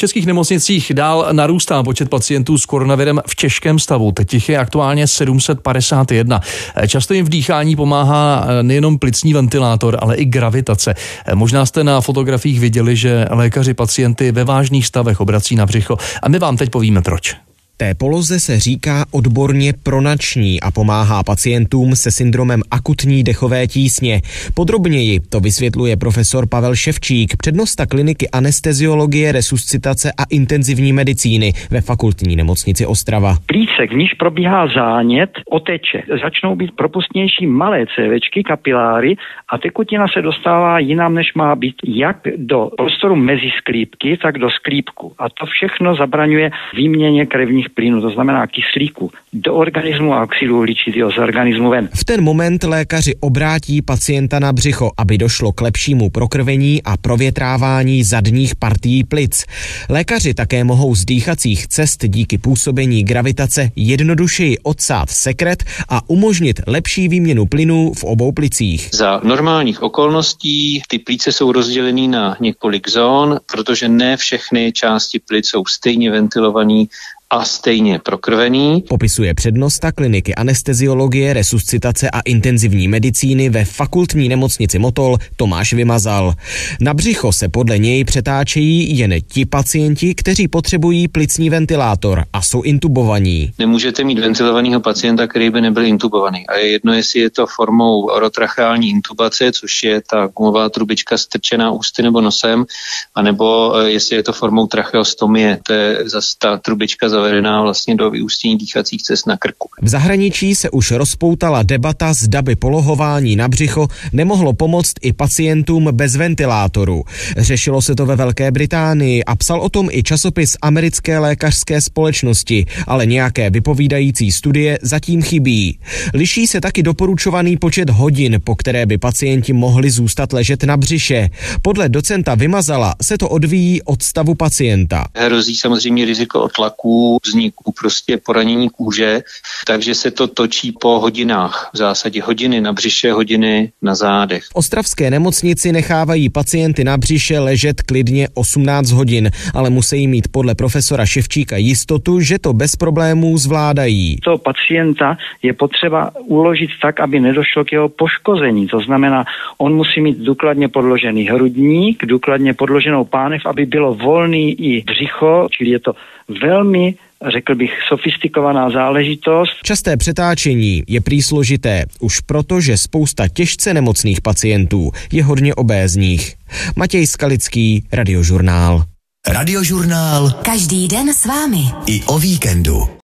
českých nemocnicích dál narůstá počet pacientů s koronavirem v těžkém stavu. Teď je aktuálně 751. Často jim v dýchání pomáhá nejenom plicní ventilátor, ale i gravitace. Možná jste na fotografiích viděli, že lékaři pacienty ve vážných stavech obrací na břicho a my vám teď povíme proč. Té poloze se říká odborně pronační a pomáhá pacientům se syndromem akutní dechové tísně. Podrobněji to vysvětluje profesor Pavel Ševčík, přednosta kliniky anesteziologie, resuscitace a intenzivní medicíny ve fakultní nemocnici Ostrava. Plícek, v níž probíhá zánět, oteče. Začnou být propustnější malé cévečky, kapiláry a tekutina se dostává jinam, než má být, jak do prostoru mezi sklípky, tak do sklípku. A to všechno zabraňuje výměně krevních plynu, to znamená kyslíku, do organismu a oxidu uhličitého z organismu ven. V ten moment lékaři obrátí pacienta na břicho, aby došlo k lepšímu prokrvení a provětrávání zadních partií plic. Lékaři také mohou z dýchacích cest díky působení gravitace jednodušeji odsát sekret a umožnit lepší výměnu plynů v obou plicích. Za normálních okolností ty plíce jsou rozděleny na několik zón, protože ne všechny části plic jsou stejně ventilovaný a stejně prokrvený. Popisuje přednosta kliniky anesteziologie, resuscitace a intenzivní medicíny ve fakultní nemocnici Motol Tomáš Vymazal. Na břicho se podle něj přetáčejí jen ti pacienti, kteří potřebují plicní ventilátor a jsou intubovaní. Nemůžete mít ventilovaného pacienta, který by nebyl intubovaný. A je jedno, jestli je to formou orotracheální intubace, což je ta gumová trubička strčená ústy nebo nosem, anebo eh, jestli je to formou tracheostomie, to je zase ta trubička za zavedená vlastně do vyústění dýchacích cest na krku. V zahraničí se už rozpoutala debata, zda by polohování na břicho nemohlo pomoct i pacientům bez ventilátoru. Řešilo se to ve Velké Británii a psal o tom i časopis americké lékařské společnosti, ale nějaké vypovídající studie zatím chybí. Liší se taky doporučovaný počet hodin, po které by pacienti mohli zůstat ležet na břiše. Podle docenta Vymazala se to odvíjí od stavu pacienta. Hrozí samozřejmě riziko otlaků, vzniku prostě poranění kůže, takže se to točí po hodinách. V zásadě hodiny na břiše, hodiny na zádech. V ostravské nemocnici nechávají pacienty na břiše ležet klidně 18 hodin, ale musí mít podle profesora Ševčíka jistotu, že to bez problémů zvládají. To pacienta je potřeba uložit tak, aby nedošlo k jeho poškození. To znamená, on musí mít důkladně podložený hrudník, důkladně podloženou pánev, aby bylo volný i břicho, čili je to velmi řekl bych, sofistikovaná záležitost. Časté přetáčení je prý složité, už proto, že spousta těžce nemocných pacientů je hodně obézních. Matěj Skalický, Radiožurnál. Radiožurnál. Každý den s vámi. I o víkendu.